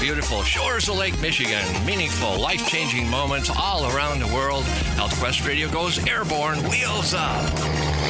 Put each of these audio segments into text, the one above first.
Beautiful shores of Lake Michigan. Meaningful, life changing moments all around the world. Health Quest Radio goes airborne, wheels up.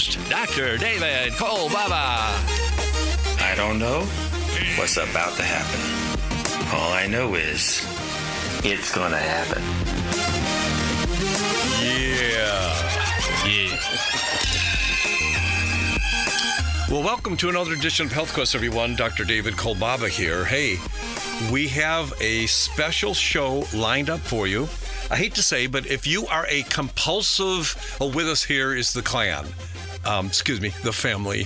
Dr. David Kolbaba. I don't know what's about to happen. All I know is it's gonna happen. Yeah. Yeah. Well, welcome to another edition of Health Quest, everyone. Dr. David Kolbaba here. Hey, we have a special show lined up for you. I hate to say, but if you are a compulsive, well, with us here is the clan. Um, excuse me, the family.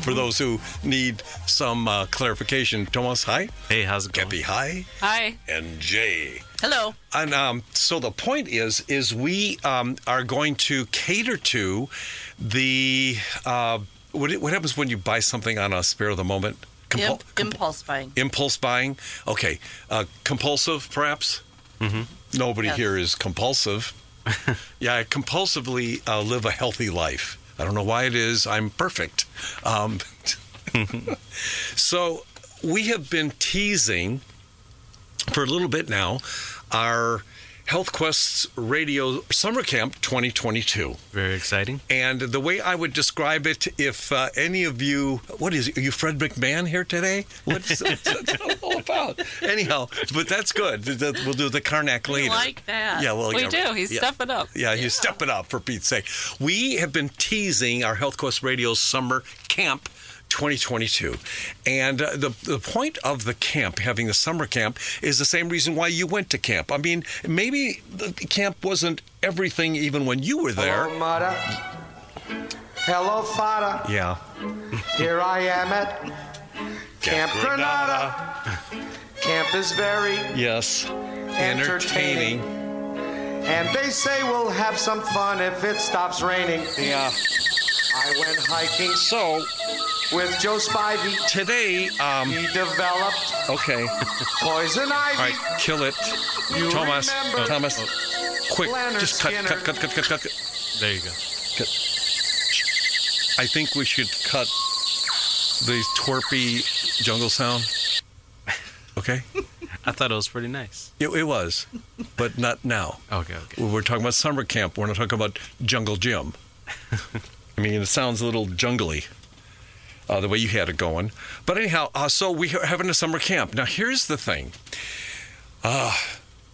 For those who need some uh, clarification, Thomas, hi. Hey, how's it going? Geppy, hi. Hi. And Jay. Hello. And um, so the point is, is we um, are going to cater to the uh, what, what happens when you buy something on a spur of the moment? Compul- Im- impulse buying. impulse buying. Okay, uh, compulsive, perhaps. Mm-hmm. Nobody Yes. here is compulsive. yeah, I compulsively uh, live a healthy life. I don't know why it is. I'm perfect. Um, so we have been teasing for a little bit now our Health Quest Radio Summer Camp 2022. Very exciting. And the way I would describe it, if uh, any of you, what is it? Are you Fred McMahon here today? What's, what's that all about? Anyhow, but that's good. We'll do the Carnac We later. like that. Yeah, well, We yeah, do. He's yeah. stepping up. Yeah, he's stepping up for Pete's sake. We have been teasing our Health Quest Radio Summer Camp 2022. And uh, the, the point of the camp, having the summer camp, is the same reason why you went to camp. I mean, maybe the camp wasn't everything even when you were there. Hello, mother. Hello, father. Yeah. Here I am at Camp Granada. Camp is very Yes. entertaining. And they say we'll have some fun if it stops raining. Yeah. I went hiking So with Joe Spivey. today, um, He developed okay. poison ivy. All right, kill it. You Thomas, remember Thomas, quick, Leonard just cut, Skinner. cut, cut, cut, cut, cut, cut. There you go. I think we should cut the twerpy jungle sound. Okay? I thought it was pretty nice. It, it was, but not now. Okay, okay. We're talking about summer camp. We're not talking about jungle gym. I mean, it sounds a little jungly. Uh, the way you had it going. But anyhow, uh, so we are having a summer camp. Now, here's the thing. Uh,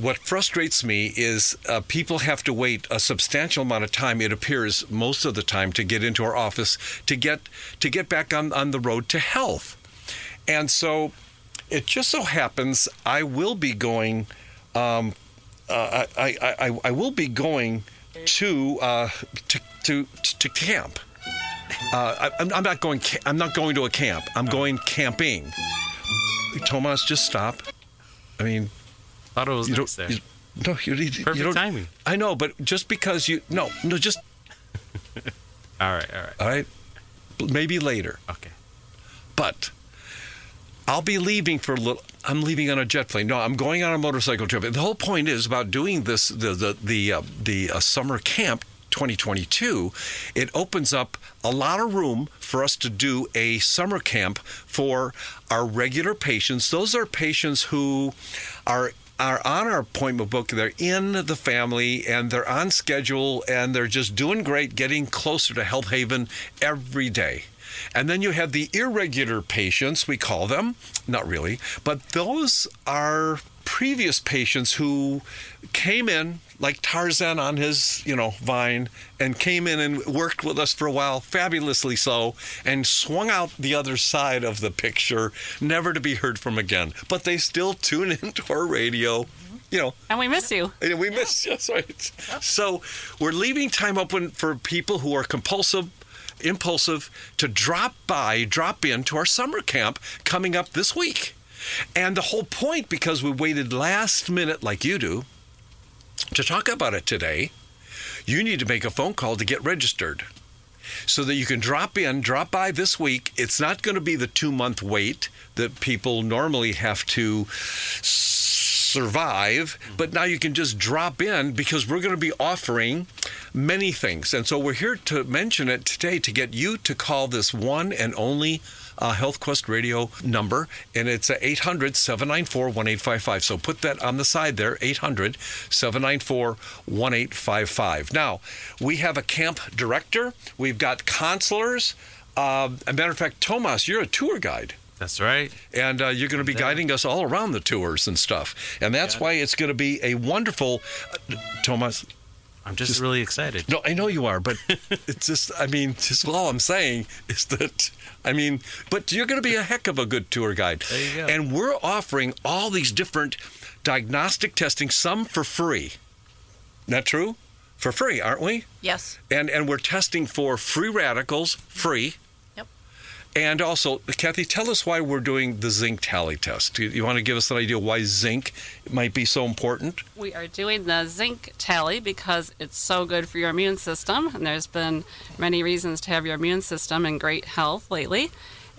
what frustrates me is uh, people have to wait a substantial amount of time. It appears most of the time to get into our office to get to get back on, on the road to health, and so it just so happens I will be going. Um, uh, I, I, I, I will be going to uh, to, to to camp. Uh, I, I'm, I'm not going. I'm not going to a camp. I'm going camping. Tomas, just stop. I mean, Thought it was you nice there. You, no, you, you, Perfect you timing. I know, but just because you no no just All right, all right. all right, maybe later. Okay. But I'll be leaving for a little. I'm leaving on a jet plane. No, I'm going on a motorcycle trip. The whole point is about doing this. The the the uh, the uh, summer camp 2022. It opens up a lot of room for us to do a summer camp for our regular patients. Those are patients who are are on our appointment book. They're in the family and they're on schedule and they're just doing great, getting closer to Health Haven every day. And then you have the irregular patients, we call them. Not really, but those are previous patients who came in like Tarzan on his, you know, vine and came in and worked with us for a while, fabulously so, and swung out the other side of the picture, never to be heard from again. But they still tune into our radio, you know, And we miss you. and we miss you. that's right. So we're leaving time open for people who are compulsive, impulsive to drop by, drop in to our summer camp coming up this week. And the whole point, because we waited last minute like you do, to talk about it today, you need to make a phone call to get registered so that you can drop in, drop by this week. It's not going to be the two month wait that people normally have to survive, but now you can just drop in because we're going to be offering many things. And so we're here to mention it today to get you to call this one and only uh, Health Quest radio number, and it's 800 794 1855. So put that on the side there 800 794 1855. Now, we have a camp director, we've got counselors. Uh, a matter of fact, Tomas, you're a tour guide That's right. and uh, you're going to be guiding us all around the tours and stuff. And that's why it's going to be a wonderful. Uh, Thomas, I'm just, really excited. no, I know you are, but it's just, I mean, just all I'm saying is that, I mean, but you're going to be a heck of a good tour guide. There you go. And we're offering all these different diagnostic testing, some for free. Not true? For free, aren't we? Yes. And and we're testing for free radicals, free. And also, Kathy, tell us why we're doing the zinc tally test. You, you want to give us an idea why zinc might be so important? We are doing the zinc tally because it's so good for your immune system. And there's been many reasons to have your immune system in great health lately.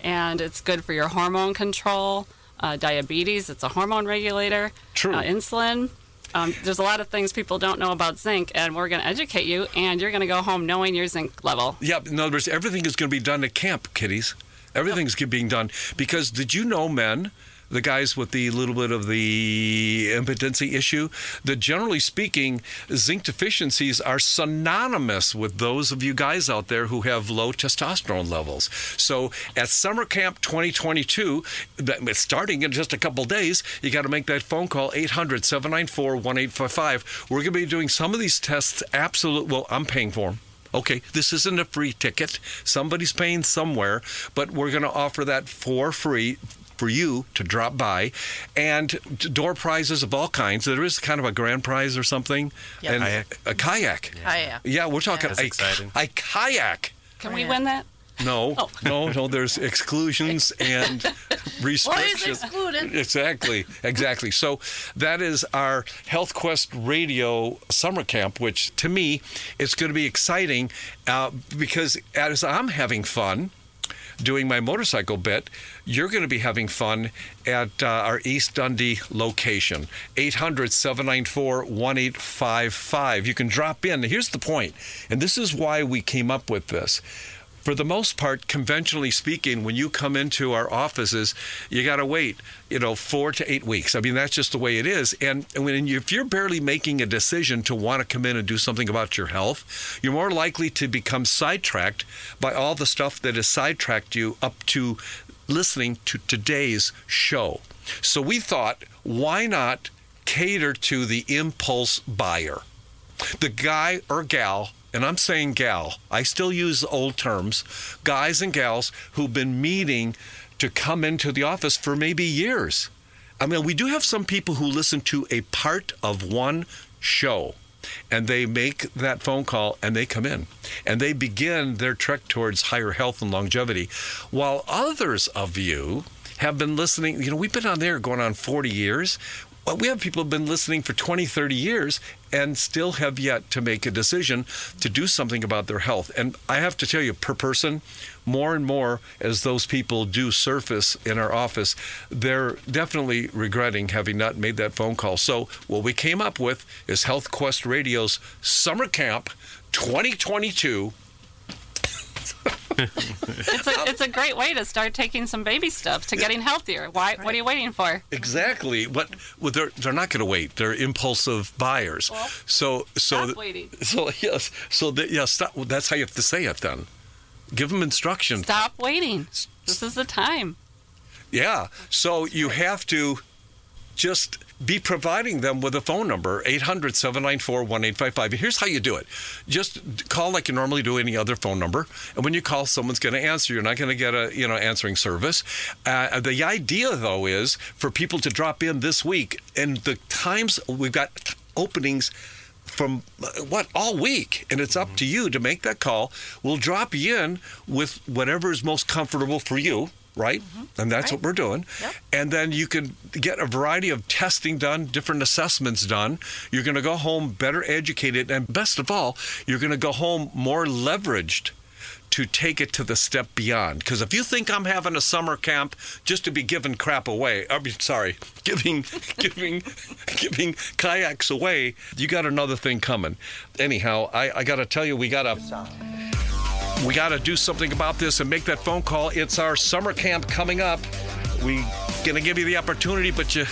And it's good for your hormone control, uh, diabetes, it's a hormone regulator, True. Uh, insulin. Um, there's a lot of things people don't know about zinc, and we're going to educate you, and you're going to go home knowing your zinc level. Yeah, in other words, everything is going to be done at camp, kiddies. Everything's being done because did you know, men, the guys with the little bit of the impotency issue, that generally speaking, zinc deficiencies are synonymous with those of you guys out there who have low testosterone levels. So at summer camp 2022, that- it's starting in just a couple days, you got to make that phone call 800 794 1855. We're going to be doing some of these tests absolute. Well, I'm paying for them. Okay, this isn't a free ticket. Somebody's paying somewhere, but we're going to offer that for free for you to drop by and door prizes of all kinds. There is kind of a grand prize or something. Yep. And Kayak. a kayak. Kayak. Yeah, we're talking That's a, a kayak. Can we win that? No, Oh. no, no. There's exclusions and restrictions. excluded? Exactly, exactly. So that is our Health Quest Radio summer camp, which to me is going to be exciting uh, because as I'm having fun doing my motorcycle bit, you're going to be having fun at uh, our East Dundee location. 800 794 1855. You can drop in. Here's the point, and this is why we came up with this. For the most part, conventionally speaking, when you come into our offices, you got to wait, you know, four to eight weeks. I mean, that's just the way it is. And, when you, if you're barely making a decision to want to come in and do something about your health, you're more likely to become sidetracked by all the stuff that has sidetracked you up to listening to today's show. So we thought, why not cater to the impulse buyer? the guy or gal, and I'm saying gal, I still use old terms, guys and gals who've been meeting to come into the office for maybe years. I mean, we do have some people who listen to a part of one show and they make that phone call and they come in. And they begin their trek towards higher health and longevity while others of you have been listening. You know we've been on there going on 40 years well, we have people who've been listening for 20 30 years and still have yet to make a decision to do something about their health. And i have to tell you per person more and more as those people do surface in our office they're definitely regretting having not made that phone call. So what we came up with is health quest radio's summer camp 2022 It's a, it's a great way to start taking some baby steps to getting healthier. Why? What are you waiting for? Exactly. But well, they're they're not going to wait. They're impulsive buyers. Well, so so stop waiting. So yes. So that, yeah. Stop. That's how you have to say it then. Give them instruction. Stop waiting. This is the time. Yeah. So you have to just be providing them with a phone number 800 794 1855. Here's how you do it just call like you normally do any other phone number. And when you call, someone's going to answer. You're not going to get a you know answering service. Uh, the idea, though, is for people to drop in this week. And the times we've got openings from what all week and it's up to you to make that call we'll drop you in with whatever is most comfortable for you right mm-hmm. and that's Right. what we're doing Yep. and then you can get a variety of testing done different assessments done you're going to go home better educated and best of all you're going to go home more leveraged to take it to the step beyond. Because if you think I'm having a summer camp just to be giving crap away, I mean, sorry, giving, giving, giving kayaks away, you got another thing coming. Anyhow, I, I got to tell you, we got to. We got to do something about this and make that phone call. It's our summer camp coming up. We gonna give you the opportunity, but you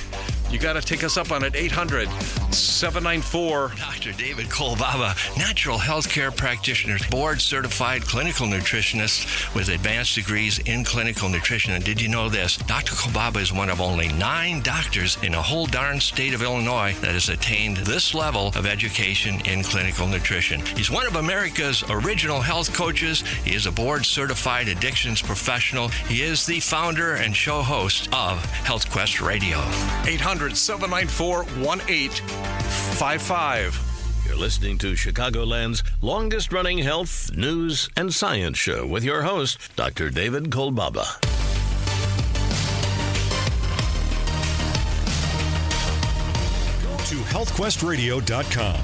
you got to take us up on it. 800 794 Dr. David Kolbaba, natural health care practitioner, board certified clinical nutritionist with advanced degrees in clinical nutrition. And did you know this? Dr. Kolbaba is one of only nine doctors in a whole darn state of Illinois that has attained this level of education in clinical nutrition. He's one of America's original health coaches. He is a board certified addictions professional. He is the founder and show host of Health Quest Radio. 800 794 1855. You're listening to Chicagoland's longest running health, news, and science show with your host, Dr. David Kolbaba. Go to healthquestradio.com.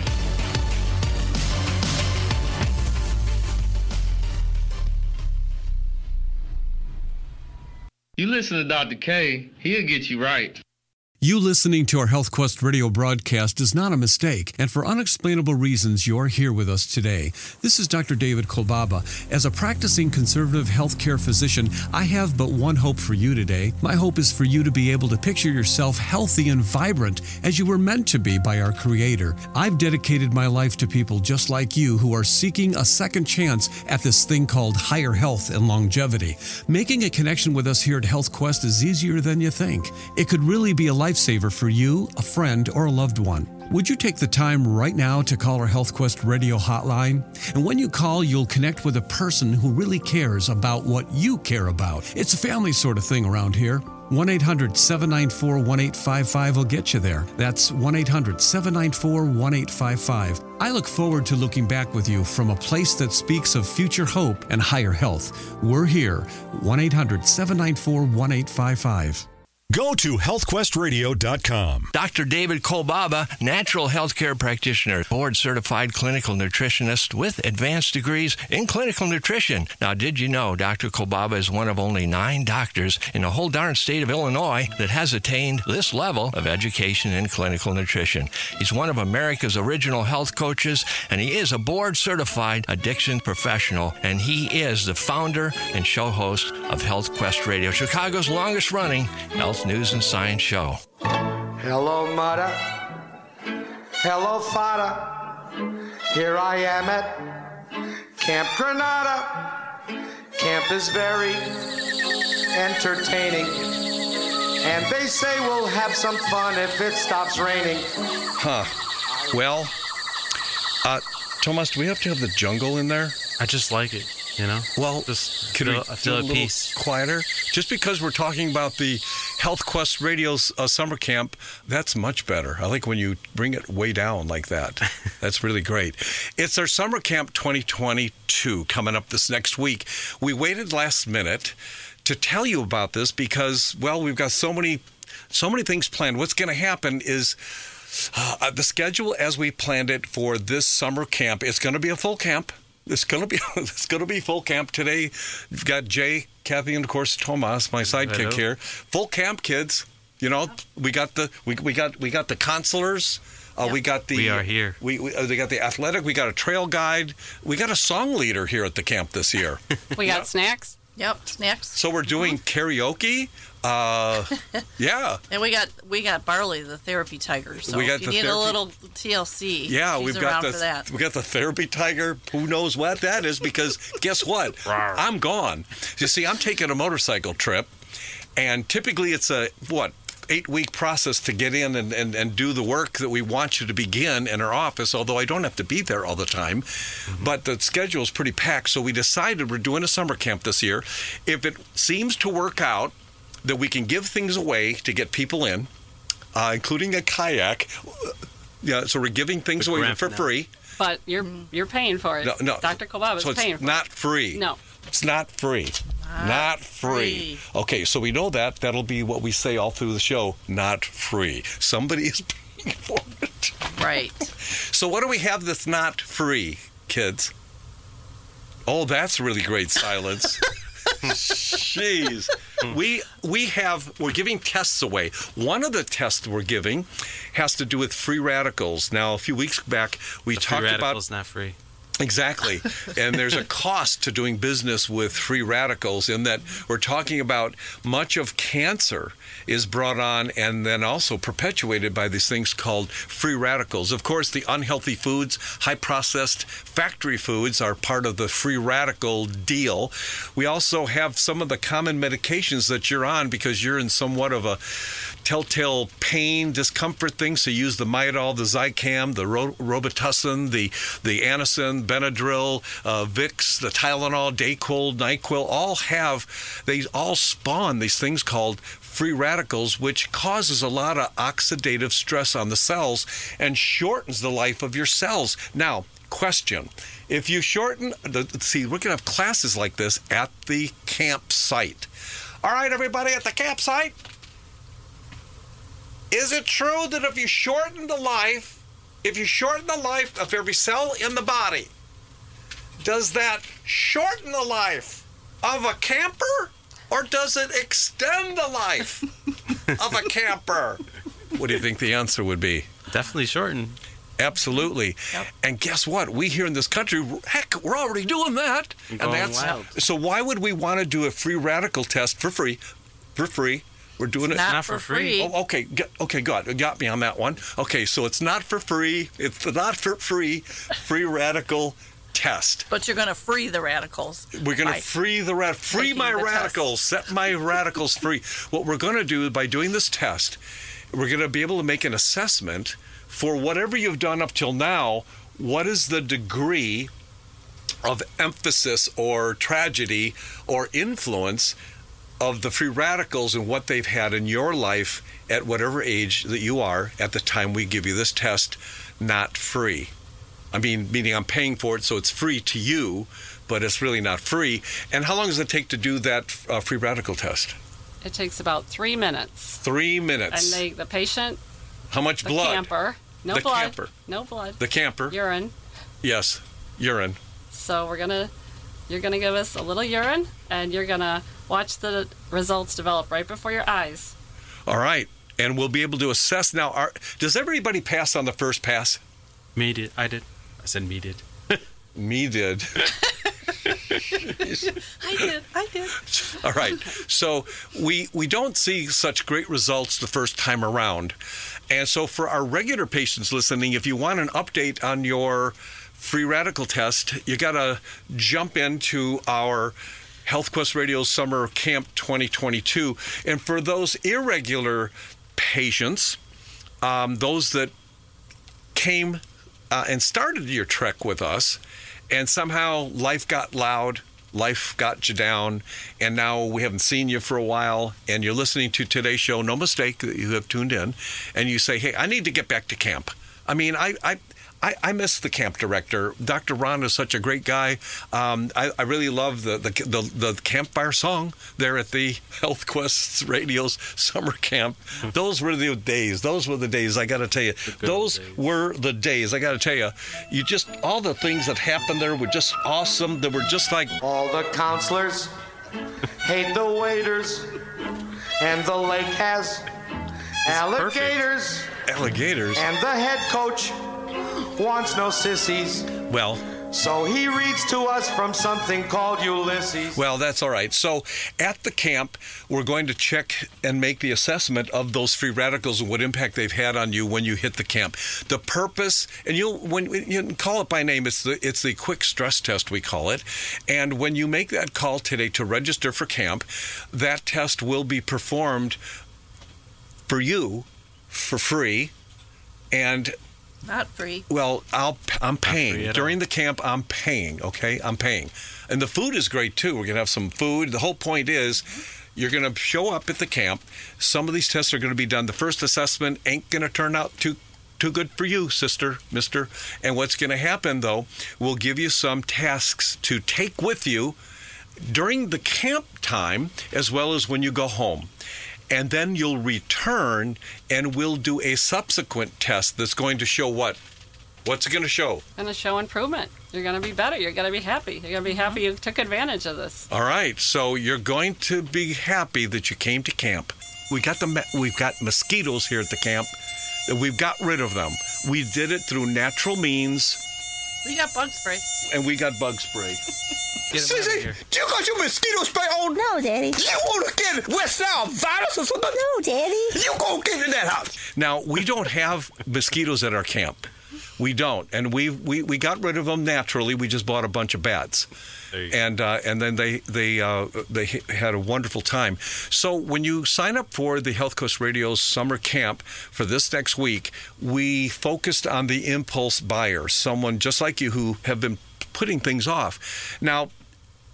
You listen to Dr. K, he'll get you right. You listening to our Health Quest radio broadcast is not a mistake, and for unexplainable reasons, you're here with us today. This is Dr. David Kolbaba. As a practicing conservative healthcare physician, I have but one hope for you today. My hope is for you to be able to picture yourself healthy and vibrant as you were meant to be by our Creator. I've dedicated my life to people just like you who are seeking a second chance at this thing called higher health and longevity. Making a connection with us here at Health Quest is easier than you think. It could really be a lifesaver for you, a friend, or a loved one. Would you take the time right now to call our Health Quest radio hotline? And when you call, you'll connect with a person who really cares about what you care about. It's a family sort of thing around here. 1 800 794 1855 will get you there. That's 1 800 794 1855. I look forward to looking back with you from a place that speaks of future hope and higher health. We're here. 1 800 794 1855. Go to healthquestradio.com. Dr. David Kolbaba, natural healthcare practitioner, board certified clinical nutritionist with advanced degrees in clinical nutrition. Now, did you know Dr. Kolbaba is one of only nine doctors in the whole darn state of Illinois that has attained this level of education in clinical nutrition? He's one of America's original health coaches, and he is a board certified addiction professional, and he is the founder and show host of Health Quest Radio, Chicago's longest running health news and science show. Hello, mother. Hello, father. Here I am at Camp Granada. Camp is very entertaining. And they say we'll have some fun if it stops raining. Huh. Well, uh, Thomas, do we have to have the jungle in there? I just like it, you know? Well, Just could feel- we feel do a little peace. quieter? Just because we're talking about the Health Quest Radio's uh, summer camp, that's much better. I like when you bring it way down like that. That's really great. It's our summer camp 2022 coming up this next week. We waited last minute to tell you about this because, well, we've got so many, so many things planned. What's going to happen is. Uh, the schedule as we planned it for this summer camp, it's going to be a full camp. It's going to be it's going to be full camp today. You've got Jay, Kathy, and of course Tomas, my sidekick here. Full camp, kids. You know, we got the we, we got we got the counselors. Uh, We got the We are here. We, we uh, they got the athletic. We got a trail guide. We got a song leader here at the camp this year. We got snacks. Yep, snacks. So we're doing karaoke. Uh, yeah. And we got we got Barley, the therapy tiger. So We got if you the need therapy- a little TLC, Yeah, she's we've got the that. we got the therapy tiger. Who knows what that is? Because guess what? I'm gone. You see, I'm taking a motorcycle trip, and typically it's a what eight week process to get in and, and, and do the work that we want you to begin in our office. Although I don't have to be there all the time, but the schedule is pretty packed. So we decided we're doing a summer camp this year. If it seems to work out that we can give things away to get people in, uh, including a kayak. Yeah, so we're giving things away for now. free. But you're you're paying for it. No, no. Dr. Kolbaba is so it's paying for it. not free. No. It's not free. Not, free. Okay, so we know that. That'll be what we say all through the show. Not free. Somebody is paying for it. Right. So what do we have that's not free, kids? Oh, that's really great silence. Jeez. We we have we're giving tests away. One of the tests we're giving has to do with free radicals. Now, a few weeks back we The free talked about radical's not free. Exactly. and there's a cost to doing business with free radicals in that we're talking about much of cancer is brought on and then also perpetuated by these things called free radicals. Of course, the unhealthy foods, high processed factory foods are part of the free radical deal. We also have some of the common medications that you're on because you're in somewhat of a telltale pain, discomfort thing. So use the Midol, the Zicam, the Ro- Robitussin, the the Anacin, Benadryl, uh, Vicks, the Tylenol, Dayquil, Nyquil. All have they all spawn these things called free radicals, which causes a lot of oxidative stress on the cells and shortens the life of your cells. Now. Question: If you shorten the see, we're gonna have classes like this at the campsite. All right, everybody at the campsite. Is it true that if you shorten the life, if you shorten the life of every cell in the body, does that shorten the life of a camper or does it extend the life of a camper? What do you think the answer would be? Definitely shorten. Absolutely. Yep. And guess what? We here in this country, heck, we're already doing that. Going and that's wild. so why would we want to do a free radical test for free? For free. We're doing It's it not Not for for free. free. Oh, okay, g- okay, good. Got me on that one. Okay, so it's not for free. It's not for free free radical test. But you're going to free the radicals. We're going to free the rad- free my the test. radicals, set my radicals free. What we're going to do by doing this test, we're going to be able to make an assessment for whatever you've done up till now. What is the degree of emphasis or tragedy or influence of the free radicals and what they've had in your life at whatever age that you are at the time we give you this test, not free. I mean, meaning I'm paying for it, so it's free to you, but it's really not free. And how long does it take to do that uh, free radical test? It takes about three minutes. Three minutes. And they, the patient, how much the blood? camper, no The blood, camper. no blood, The camper. urine. Yes, urine. So we're gonna, you're gonna give us a little urine, and you're gonna watch the results develop right before your eyes. All right. And we'll be able to assess now. Are, does everybody pass on the first pass? Me did. I did. I said me did. Me did. I did. I did. All right. So we we don't see such great results the first time around. And so for our regular patients listening, if you want an update on your free radical test, you got to jump into our Health Quest Radio Summer Camp 2022. And for those irregular patients, um, those that came uh, and started your trek with us, and somehow life got loud, life got you down, and now we haven't seen you for a while, and you're listening to today's show. No mistake that you have tuned in, and you say, "Hey, I need to get back to camp." I mean, I. I I, I miss the camp director. Dr. Ron is such a great guy. Um, I, I really love the, the, the, the campfire song there at the Health Quest Radio's summer camp. Those were the days. Those were the days. I got to tell you, those were the days. I got to tell you, you just all the things that happened there were just awesome. They were just like all the counselors hate the waiters, and the lake has alligators. alligators. And the head coach wants no sissies. Well, So he reads to us from something called Ulysses. Well, that's all right. So at the camp, we're going to check and make the assessment of those free radicals and what impact they've had on you when you hit the camp. The purpose, and you'll when you call it by name, it's the it's the quick stress test we call it. And when you make that call today to register for camp, that test will be performed for you for free. And Not free. well, I'll I'm paying at during the camp. I'm paying. Okay, I'm paying, and the food is great too. We're gonna have some food. The whole point is. You're going to show up at the camp. Some of these tests are going to be done. The first assessment ain't going to turn out too too good for you, sister, mister. And what's going to happen though, we'll give you some tasks to take with you during the camp time as well as when you go home. And then you'll return and we'll do a subsequent test that's going to show what? What's it going to show? Going to show improvement. You're going to be better. You're going to be happy. You're going to be mm-hmm. happy you took advantage of this. All right, so you're going to be happy that you came to camp. We got the we've got mosquitoes here at the camp. We've got rid of them. We did it through natural means, We got bug spray. and we got bug spray. Get him out. You got your mosquito spray on? No, Daddy. You want to get West Nile virus or something? No, Daddy. You gonna get in that house? Now we don't have mosquitoes at our camp. We don't, and we we we got rid of them naturally. We just bought a bunch of bats, There you go. And uh, and then they they uh, they had a wonderful time. So when you sign up for the Health Quest Radio's summer camp for this next week, we focused on the impulse buyer, someone just like you who have been putting things off. Now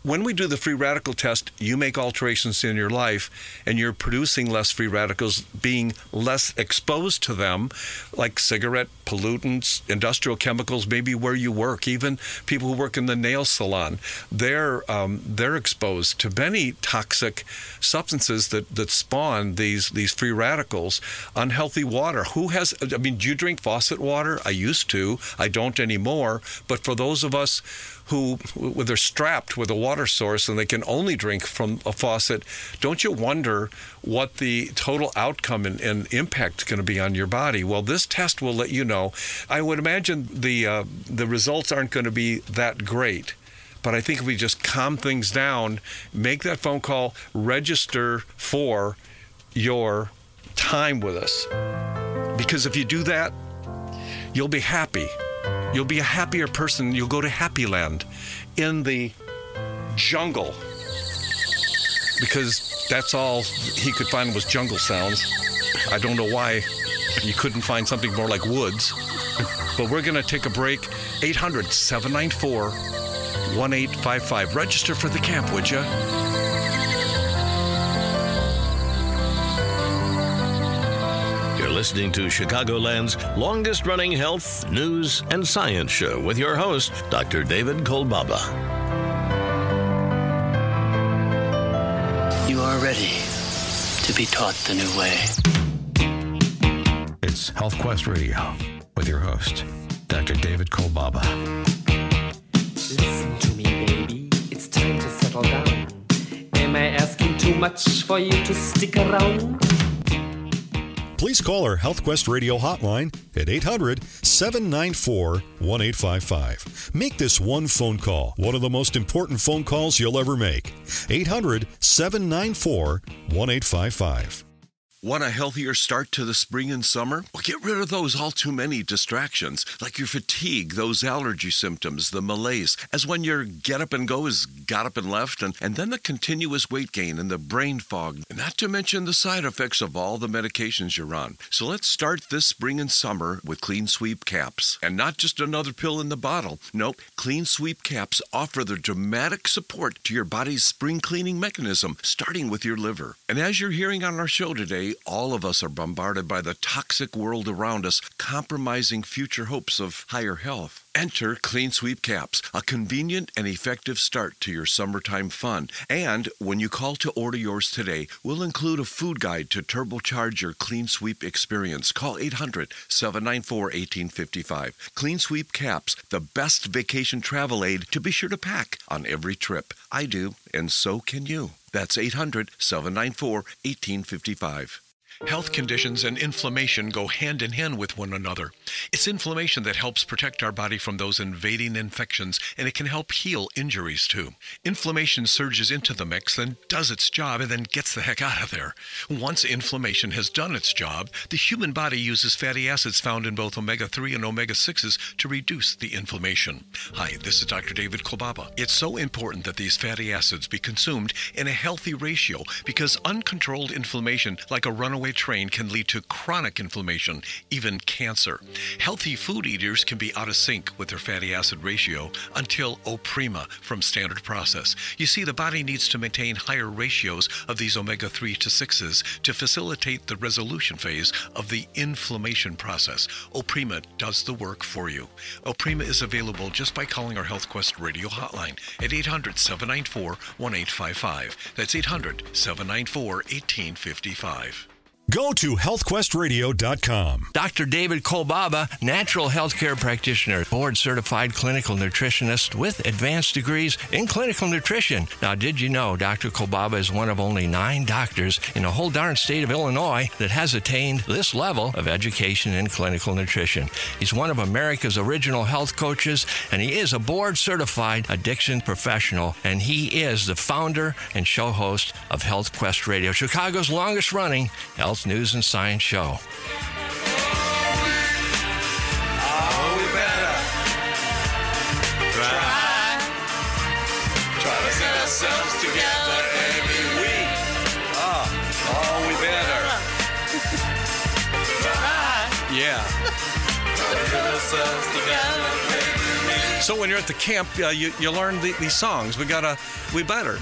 when we do the free radical test, you make alterations in your life and you're producing less free radicals, being less exposed to them, like cigarette pollutants, industrial chemicals, maybe where you work, even people who work in the nail salon. They're, um, they're exposed to many toxic substances that, that spawn these, these free radicals. Unhealthy water. Who has, I mean, do you drink faucet water? I used to. I don't anymore. But for those of us who they're strapped with a water source and they can only drink from a faucet, don't you wonder what the total outcome and, and impact is going to be on your body? Well, this test will let you know. I would imagine the uh, the results aren't going to be that great. But I think if we just calm things down, make that phone call, register for your time with us. Because if you do that, you'll be happy. You'll be a happier person. You'll go to Happy Land in the jungle. Because that's all he could find was jungle sounds. I don't know why you couldn't find something more like woods. But we're going to take a break. 800 794 1855. Register for the camp, would you? Listening to Chicagoland's longest running health, news, and science show with your host, Dr. David Kolbaba. You are ready to be taught the new way. It's Health Quest Radio with your host, Dr. David Kolbaba. Listen to me, baby. It's time to settle down. Am I asking too much for you to stick around? Please call our HealthQuest Radio hotline at 800 794 1855. Make this one phone call one of the most important phone calls you'll ever make. 800 794 1855. Want a healthier start to the spring and summer? Well, get rid of those all too many distractions, like your fatigue, those allergy symptoms, the malaise, as when your get up and go is got up and left, and, and then the continuous weight gain and the brain fog, not to mention the side effects of all the medications you're on. So let's start this spring and summer with Clean Sweep Caps. And not just another pill in the bottle. Nope, Clean Sweep Caps offer the dramatic support to your body's spring cleaning mechanism, starting with your liver. And as you're hearing on our show today, all of us are bombarded by the toxic world around us, compromising future hopes of higher health. Enter Clean Sweep Caps, a convenient and effective start to your summertime fun. And when you call to order yours today, we'll include a food guide to turbocharge your Clean Sweep experience. Call 800 794 1855. Clean Sweep Caps, the best vacation travel aid to be sure to pack on every trip. I do, and so can you. That's 800 794 1855. Health conditions and inflammation go hand in hand with one another. It's inflammation that helps protect our body from those invading infections, and it can help heal injuries too. Inflammation surges into the mix, then does its job, and then gets the heck out of there. Once inflammation has done its job, the human body uses fatty acids found in both omega 3 and omega 6s to reduce the inflammation. Hi, this is Dr. David Kolbaba. It's so important that these fatty acids be consumed in a healthy ratio because uncontrolled inflammation, like a runaway train, can lead to chronic inflammation, even cancer. Healthy food eaters can be out of sync with their fatty acid ratio until Oprima from Standard Process. You see, the body needs to maintain higher ratios of these omega 3 to 6s to facilitate the resolution phase of the inflammation process. Oprima does the work for you. Oprima is available just by calling our HealthQuest radio hotline at 800 794 1855. That's 800 794 1855. Go to healthquestradio.com. Dr. David Kolbaba, natural healthcare practitioner, board certified clinical nutritionist with advanced degrees in clinical nutrition. Now, did you know Dr. Kolbaba is one of only nine doctors in the whole darn state of Illinois that has attained this level of education in clinical nutrition? He's one of America's original health coaches, and he is a board certified addiction professional, and he is the founder and show host of Health Quest Radio, Chicago's longest running health news and science show. Oh, we better try, try to get ourselves together every week. We better Yeah. Try to get ourselves together So when you're at the camp, uh, you you learn the, these songs. We gotta, we better.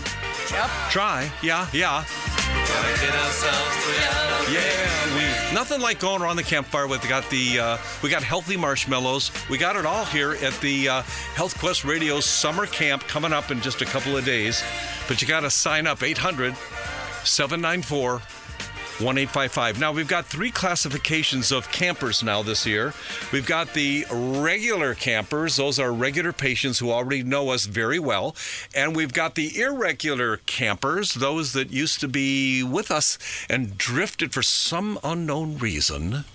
Yep. Try, yeah, yeah. Yeah, we nothing like going around the campfire. We got the uh, we got healthy marshmallows. We got it all here at the uh, Health Quest Radio summer camp coming up in just a couple of days. But you got to sign up 800 794 1855. Now, we've got three classifications of campers now this year. We've got the regular campers, those are regular patients who already know us very well. And we've got the irregular campers, those that used to be with us and drifted for some unknown reason.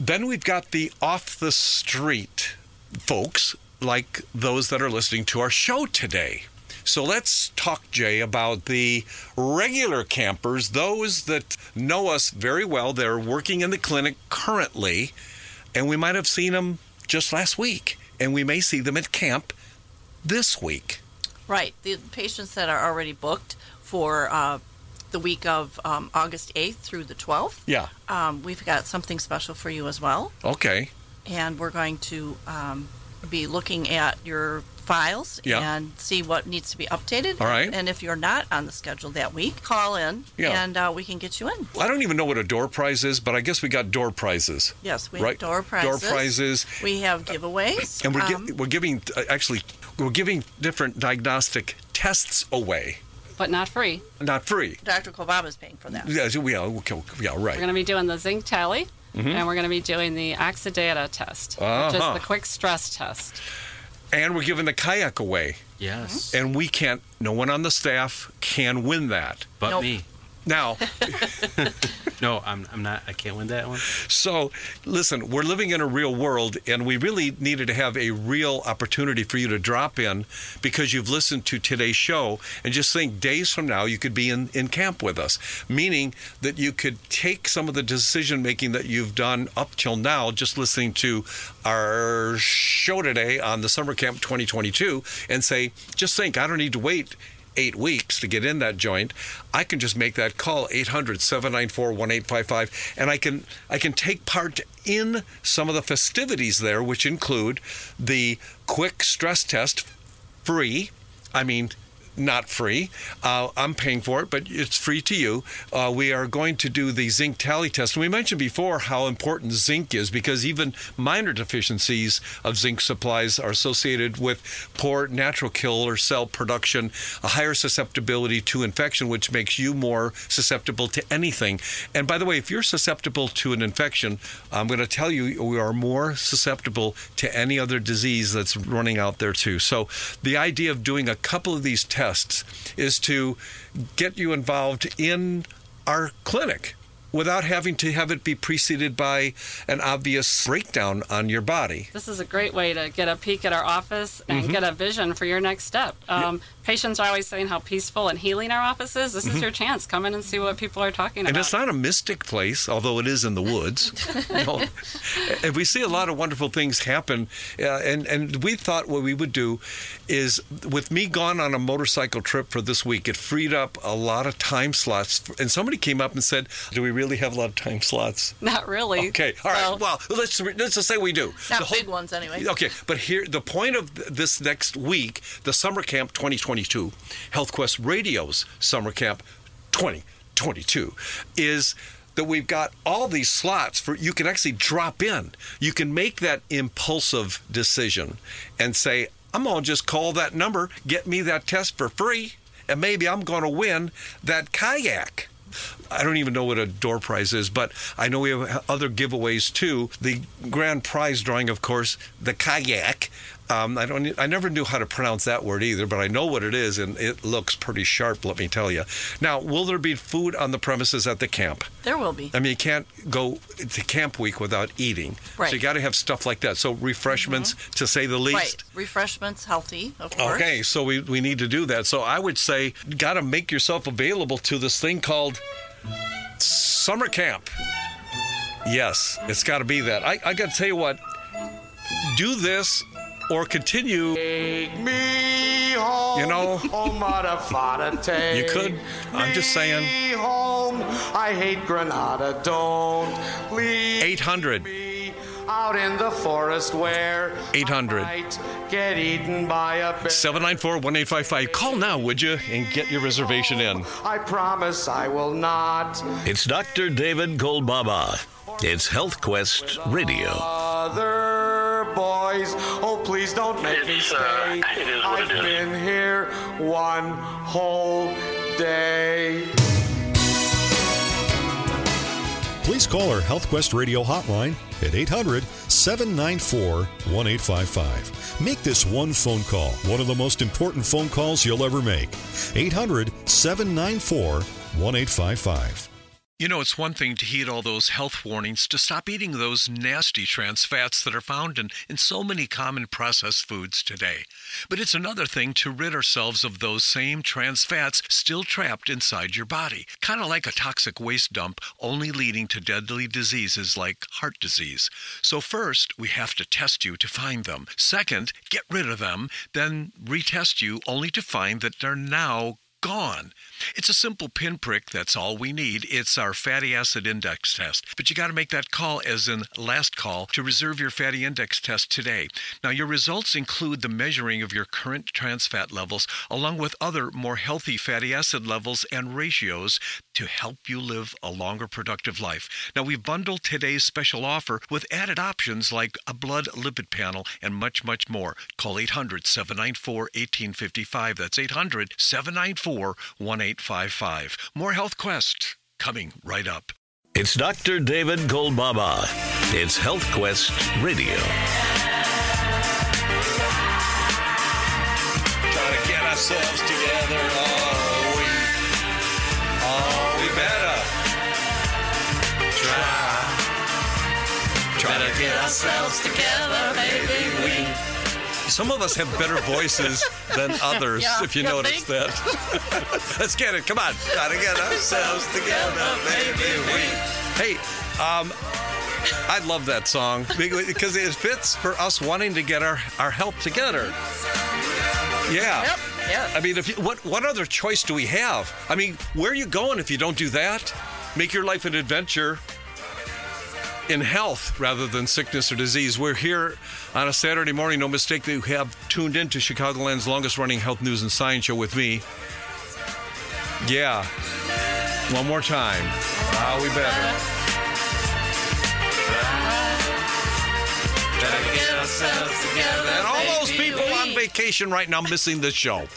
Then we've got the off the street folks, like those that are listening to our show today. So let's talk, Jay, about the regular campers, those that know us very well. They're working in the clinic currently, and we might have seen them just last week, and we may see them at camp this week. Right. The patients that are already booked for uh, the week of um, August 8th through the 12th, Yeah. um, we've got something special for you as well. Okay. And we're going to um, be looking at your files Yeah. and see what needs to be updated. All right. And if you're not on the schedule that week, call in Yeah. and uh, we can get you in. I don't even know what a door prize is, but I guess we got door prizes. Yes, we Right. have door prizes. Door prizes. We have giveaways. And we're, Um, gi- we're giving, uh, actually, we're giving different diagnostic tests away, but not free. not free. Dr. Kolbaba is paying for that. Yeah, so we are, okay, yeah, We're going to be doing the zinc tally, Mhm. and we're going to be doing the Oxidata test, which Uh-huh. is the quick stress test. And we're giving the kayak away. Yes. And we can't, no one on the staff can win that. But Nope. me. Now, No, I'm, I'm not. I can't win that one. so listen, we're living in a real world, and we really needed to have a real opportunity for you to drop in because you've listened to today's show. And just think days from now, you could be in, in camp with us, meaning that you could take some of the decision making that you've done up till now, just listening to our show today on the Summer Camp 2022, and say, just think, I don't need to wait eight weeks to get in that joint, I can just make that call 800-794-1855 and I can I can take part in some of the festivities there which include the quick stress test free. I mean not free. Uh, I'm paying for it, but it's free to you. Uh, we are going to do the zinc tally test. And we mentioned before how important zinc is because even minor deficiencies of zinc supplies are associated with poor natural killer cell production, a higher susceptibility to infection, which makes you more susceptible to anything. And by the way, if you're susceptible to an infection, I'm going to tell you we are more susceptible to any other disease that's running out there too. So the idea of doing a couple of these tests is to get you involved in our clinic without having to have it be preceded by an obvious breakdown on your body. This is a great way to get a peek at our office and Mhm. get a vision for your next step. Um, Patients are always saying how peaceful and healing our office is. This Mhm. is your chance. Come in and see what people are talking And about. And it's not a mystic place, although it is in the woods. No. And we see a lot of wonderful things happen. Uh, and, and we thought what we would do is, with me gone on a motorcycle trip for this week, it freed up a lot of time slots. And somebody came up and said, Do we really have a lot of time slots? Not really. Okay, all right. Well, let's let's just say we do. Not The whole- big ones anyway. Okay, but here the point of this next week, the Summer Camp 2022, Health Quest Radio's Summer Camp 2022, is that we've got all these slots for you can actually drop in. You can make that impulsive decision and say, I'm going to just call that number, get me that test for free, and maybe I'm going to win that kayak. I don't even know what a door prize is, but I know we have other giveaways too. The grand prize drawing, of course, the kayak. Um, I don't. I never knew how to pronounce that word either, but I know what it is, and it looks pretty sharp. Let me tell you. Now, will there be food on the premises at the camp? There will be. I mean, you can't go to camp week without eating. Right. So you got to have stuff like that. So refreshments, to say the least. Right. Refreshments, healthy, of course. Okay, so we, we need to do that. So I would say, got to make yourself available to this thing called summer camp. Yes, it's got to be that. I, I got to tell you what, do this or continue. Take me home. Oh, you know, oh, mother, father, take You could. I'm just saying. me home. I hate Granada. Don't leave 800 me out in the forest where 800 I might get eaten by a bear. 794 1855. Call now, would you, and get your reservation in. I promise I will not. It's Dr. David Kolbaba. It's Health Quest Radio. Other boys, oh please don't make me stay. I've been here one whole day. Please call our Health Quest Radio hotline at 800 794 1855. Make this one phone call one of the most important phone calls you'll ever make. 800 794 1855. You know, it's one thing to heed all those health warnings to stop eating those nasty trans fats that are found in, in so many common processed foods today. But it's another thing to rid ourselves of those same trans fats still trapped inside your body, kind of like a toxic waste dump, only leading to deadly diseases like heart disease. So, first, we have to test you to find them. Second, get rid of them, then retest you only to find that they're now gone. It's a simple pinprick, that's all we need. It's our fatty acid index test. But you got to make that call, as in last call, to reserve your fatty index test today. Now, your results include the measuring of your current trans fat levels, along with other more healthy fatty acid levels and ratios to help you live a longer, productive life. Now, we've bundled today's special offer with added options like a blood lipid panel and much, much more. Call 800 794 1855. That's 800 794 1855. More Health Quest coming right up. It's Dr. David Kolbaba. It's Health Quest Radio. Trying to get ourselves together. Oh, we, oh, we better try. Try to get ourselves together, baby. Some of us have better voices than others, Yeah, if you notice that. Let's get it. Come on. To get ourselves together, baby. We. Hey, um, I love that song because it fits for us wanting to get our, our health together. Yeah. Yep. Yes. I mean, if you, what what other choice do we have? I mean, where are you going if you don't do that? Make your life an adventure in health rather than sickness or disease. We're here on a Saturday morning. No mistake that you have tuned in to Chicagoland's longest running health news and science show with me. Yeah. One more time. Ah, we better. Together. And all those people we- on vacation right now missing this show.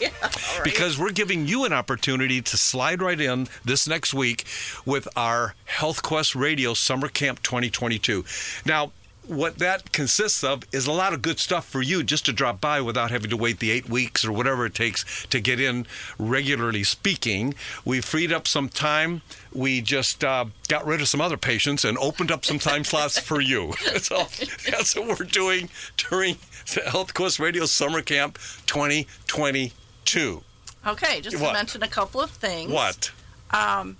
Because we're giving you an opportunity to slide right in this next week with our Health Quest Radio Summer Camp 2022. Now, what that consists of is a lot of good stuff for you just to drop by without having to wait the eight weeks or whatever it takes to get in regularly speaking. We freed up some time. We just uh, got rid of some other patients and opened up some time slots for you. So that's what we're doing during the Health Quest Radio Summer Camp 2022. Okay, just What? to mention a couple of things. What? Um,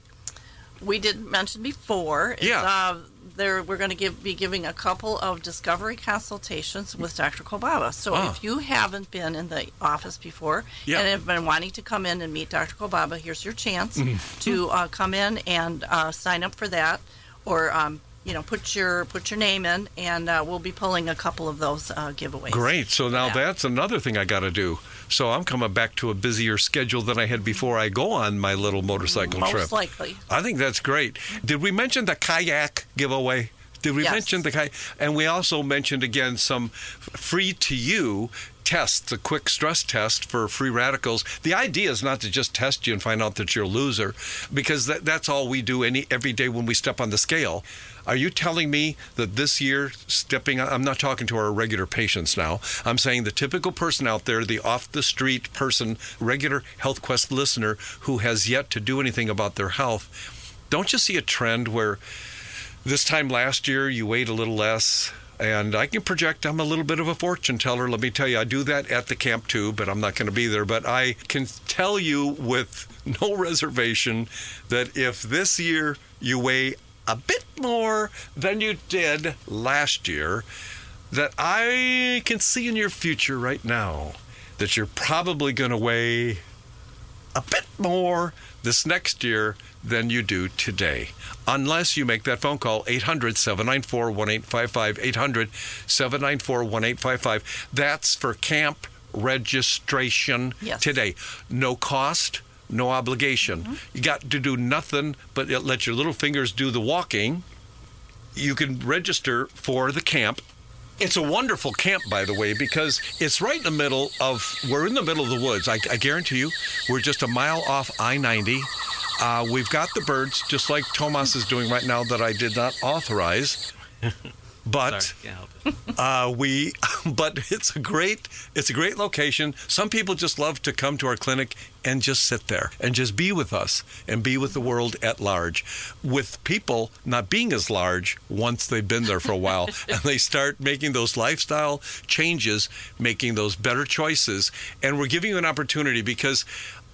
we didn't mention before. is, Yeah. Uh, there, we're going to give, be giving a couple of discovery consultations with Dr. Kolbaba. So Ah. if you haven't been in the office before Yeah. and have been wanting to come in and meet Dr. Kolbaba, here's your chance Mhm. to uh, come in and uh, sign up for that, or um, you know, put your put your name in, and uh, we'll be pulling a couple of those uh, giveaways. Great. So now that's another thing I got to do. So I'm coming back to a busier schedule than I had before I go on my little motorcycle Most trip. Most likely. I think that's great. Did we mention the kayak giveaway? Did we Yes. mention the kayak? And we also mentioned again some free to you tests, a quick stress test for free radicals. The idea is not to just test you and find out that you're a loser, because that, that's all we do any every day when we step on the scale. Are you telling me that this year, stepping I'm not talking to our regular patients now. I'm saying the typical person out there, the off the street person, regular Health Quest listener who has yet to do anything about their health. Don't you see a trend where this time last year you weighed a little less? And I can project I'm a little bit of a fortune teller. Let me tell you, I do that at the camp too, but I'm not going to be there. But I can tell you with no reservation that if this year you weigh a bit more than you did last year, that I can see in your future right now that you're probably going to weigh a bit more this next year than you do today. Unless you make that phone call, 800 794 1855. 800 794 1855. That's for camp registration Yes. today. No cost, no obligation. Mm-hmm. You got to do nothing but let your little fingers do the walking. You can register for the camp it's a wonderful camp, by the way, because it's right in the middle of, we're in the middle of the woods. I, I guarantee you, we're just a mile off I 90. Uh, we've got the birds, just like Tomas is doing right now, that I did not authorize. But Sorry, can't help it. uh, we, but it's a great, it's a great location. Some people just love to come to our clinic and just sit there and just be with us and be with the world at large. With people not being as large once they've been there for a while and they start making those lifestyle changes, making those better choices, and we're giving you an opportunity because.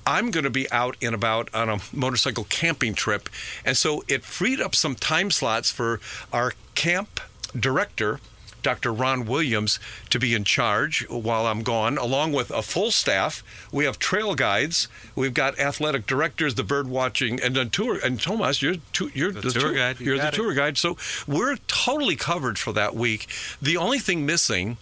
I'm going to be out and about on a motorcycle camping trip. And so it freed up some time slots for our camp director, Dr. Ron Williams, to be in charge while I'm gone, along with a full staff. We have trail guides. We've got athletic directors, the bird watching, and then tour. And Tomas, you're you're The tour guide, you You're the it. tour guide. So we're totally covered for that week. The only thing missing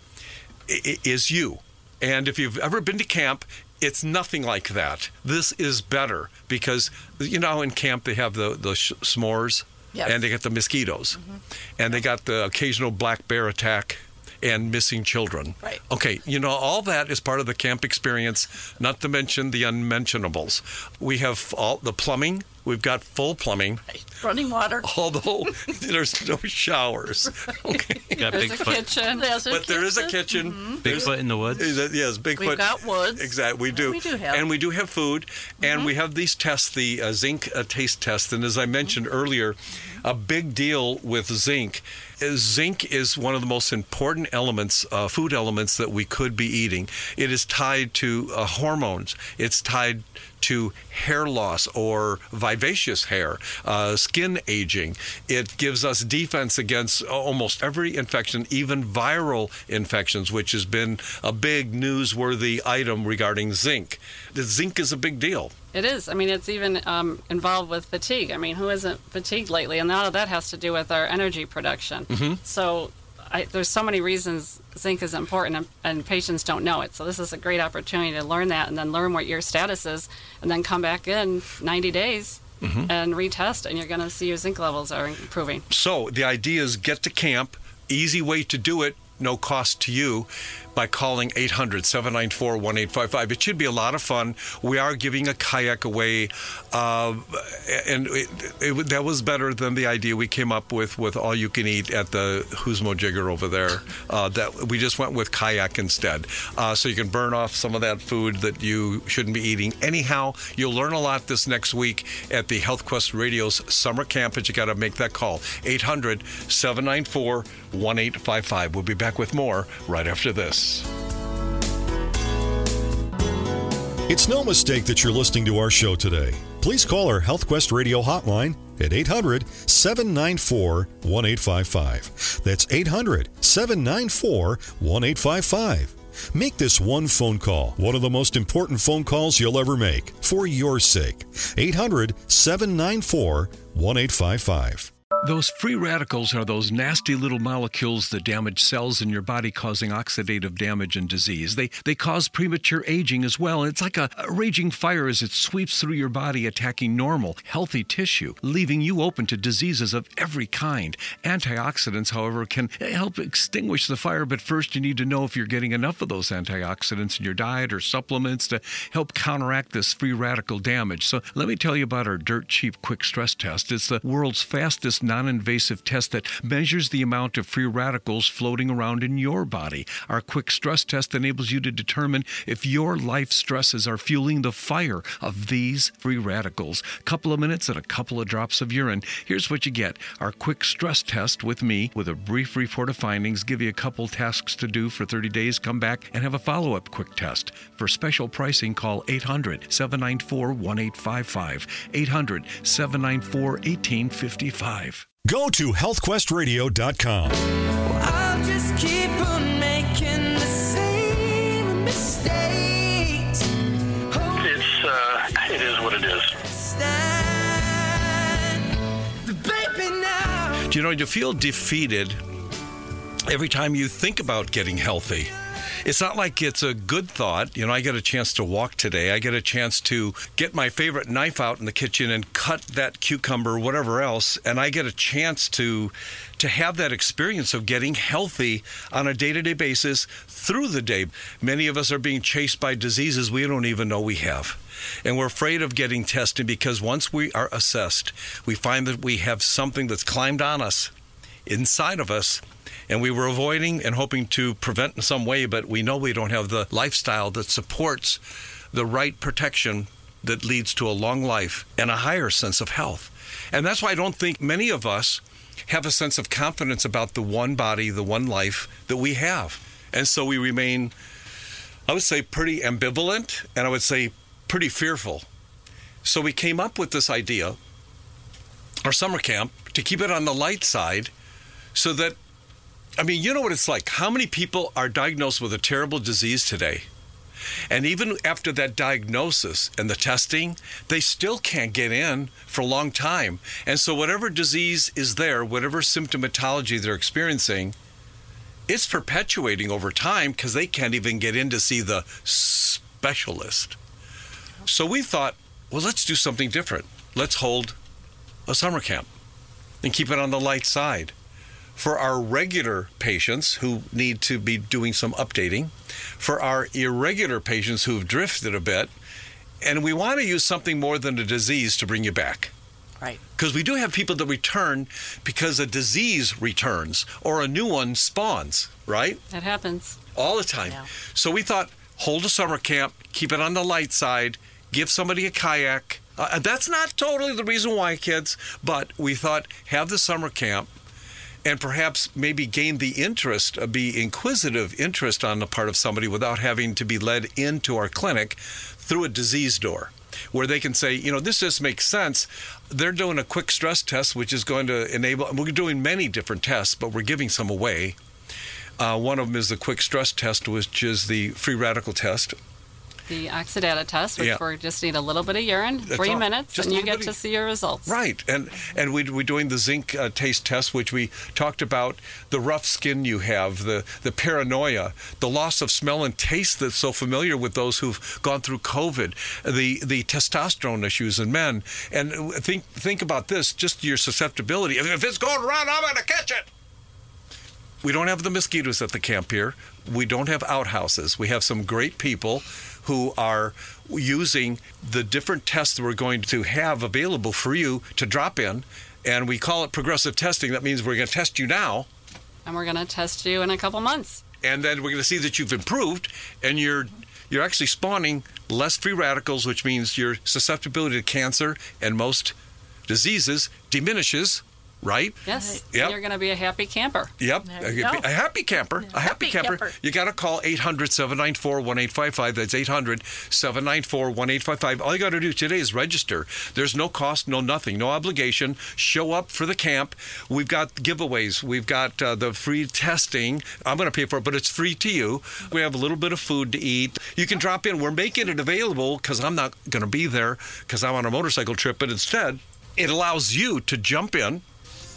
is you. And if you've ever been to camp, it's nothing like that. This is better because you know in camp they have the the sh- s'mores Yes. and they got the mosquitoes mm-hmm. and they got the occasional black bear attack and missing children. Right. Okay, you know all that is part of the camp experience. Not to mention the unmentionables. We have all the plumbing. We've got full plumbing, Running water. although there's no showers. Okay. Got There's a Bigfoot. kitchen. There's a But there is a kitchen. kitchen. Bigfoot in the woods. Is that- Yes, Bigfoot. We've got woods. Exactly, we do. We do have. And we do have food, and we have these tests, the uh, zinc uh, taste test. And as I mentioned earlier, a big deal with zinc is zinc is one of the most important elements, uh, food elements that we could be eating. It is tied to uh, hormones. It's tied to hair loss or vivacious hair, uh, skin aging. It gives us defense against almost every infection, even viral infections, which has been a big newsworthy item regarding zinc. The zinc is a big deal. It is. I mean, it's even um, involved with fatigue. I mean, who isn't fatigued lately? And a lot of that has to do with our energy production. Mhm. So I, there's so many reasons zinc is important, and, and patients don't know it. So this is a great opportunity to learn that, and then learn what your status is, and then come back in 90 days Mhm. and retest, and you're going to see your zinc levels are improving. So the idea is get to camp. Easy way to do it. no cost to you by calling 800 794 1855. It should be a lot of fun. We are giving a kayak away, uh, and it, it, that was better than the idea we came up with with all you can eat at the Husmo Jigger over there. Uh, that we just went with kayak instead, uh, so you can burn off some of that food that you shouldn't be eating. Anyhow, you'll learn a lot this next week at the Health Quest Radio's summer camp, but you got to make that call 800 794 1855. We'll be back with more right after this. It's no mistake that you're listening to our show today. Please call our HealthQuest radio hotline at 800 794 1855. That's 800 794 1855. Make this one phone call one of the most important phone calls you'll ever make for your sake. 800 794 1855. Those free radicals are those nasty little molecules that damage cells in your body, causing oxidative damage and disease. They, they cause premature aging as well. It's like a, a, raging fire as it sweeps through your body, attacking normal, healthy tissue, leaving you open to diseases of every kind. Antioxidants, however, can help extinguish the fire, but first you need to know if you're getting enough of those antioxidants in your diet or supplements to help counteract this free radical damage. So let me tell you about our dirt cheap quick stress test. It's the world's fastest non invasive test that measures the amount of free radicals floating around in your body. Our quick stress test enables you to determine if your life stresses are fueling the fire of these free radicals. Couple of minutes and a couple of drops of urine. Here's what you get our quick stress test with me, with a brief report of findings, give you a couple tasks to do for 30 days, come back and have a follow up quick test. For special pricing, call 800 794 1855. 800 794 1855. Go to healthquestradio.com. I'll just keep on making the same mistakes. It's, uh, it is what it is. Do you know, you feel defeated every time you think about getting healthy it's not like it's a good thought. You know, I get a chance to walk today. I get a chance to get my favorite knife out in the kitchen and cut that cucumber, whatever else, and I get a chance to to have that experience of getting healthy on a day-to-day basis through the day. Many of us are being chased by diseases we don't even know we have. And we're afraid of getting tested because once we are assessed, we find that we have something that's climbed on us inside of us and we were avoiding and hoping to prevent in some way, but we know we don't have the lifestyle that supports the right protection that leads to a long life and a higher sense of health. And that's why I don't think many of us have a sense of confidence about the one body, the one life that we have. And so we remain, I would say, pretty ambivalent and I would say pretty fearful. So we came up with this idea, our summer camp, to keep it on the light side so that I mean, you know what it's like. How many people are diagnosed with a terrible disease today? And even after that diagnosis and the testing, they still can't get in for a long time. And so, whatever disease is there, whatever symptomatology they're experiencing, it's perpetuating over time because they can't even get in to see the specialist. So, we thought, well, let's do something different. Let's hold a summer camp and keep it on the light side for our regular patients who need to be doing some updating, for our irregular patients who've drifted a bit, and we want to use something more than a disease to bring you back. Right. Because we do have people that return because a disease returns or a new one spawns, right? That happens. All the time. Yeah. So we thought, hold a summer camp, keep it on the light side, give somebody a kayak. Uh, that's not totally the reason why, kids, but we thought, have the summer camp and perhaps maybe gain the interest, uh, be inquisitive interest on the part of somebody without having to be led into our clinic through a disease door where they can say, you know, this just makes sense. They're doing a quick stress test, which is going to enable, we're doing many different tests, but we're giving some away. Uh, one of them is the quick stress test, which is the free radical test the oxidata test, which Yeah. we just need a little bit of urine, That's three all. minutes, Just and you get bit to see your results. Right, and and we, we're doing the zinc uh, taste test, which we talked about the rough skin you have, the the paranoia, the loss of smell and taste that's so familiar with those who've gone through COVID, the the testosterone issues in men, and think think about this, just your susceptibility. If if it's going around, I'm going to catch it. We don't have the mosquitoes at the camp here. We don't have outhouses. We have some great people who are using the different tests that we're going to have available for you to drop in. And we call it progressive testing. That means we're going to test you now, And we're going to test you in a couple months. and then we're going to see that you've improved and you're you're actually spawning less free radicals, which means your susceptibility to cancer and most diseases diminishes, right? Yes. Yep. You're going to be a happy camper. Yep. A, you go. a happy camper. A happy, Happy camper. camper. You got to call 800 794 1855. That's 800 794 1855. All you got to do today is register. There's no cost, no nothing, no obligation. Show up for the camp. We've got giveaways. We've got uh, the free testing. I'm going to pay for it, but it's free to you. We have a little bit of food to eat. You can drop in. We're making it available because I'm not going to be there because I'm on a motorcycle trip, but instead, it allows you to jump in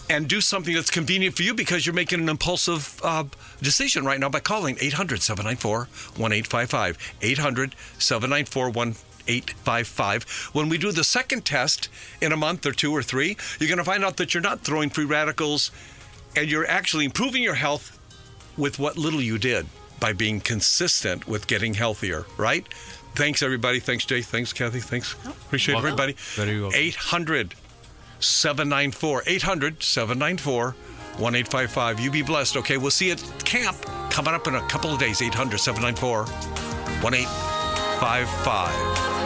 and do something that's convenient for you because you're making an impulsive uh, decision right now by calling 800 794 1855. 800 794 1855. When we do the second test in a month or two or three, you're going to find out that you're not throwing free radicals and you're actually improving your health with what little you did by being consistent with getting healthier, right? Thanks, everybody. Thanks, Jay. Thanks, Kathy. Thanks. Appreciate Welcome. everybody. Very welcome. 800 794 800 794 1855. You be blessed. Okay, we'll see you at camp coming up in a couple of days. 800 794 1855.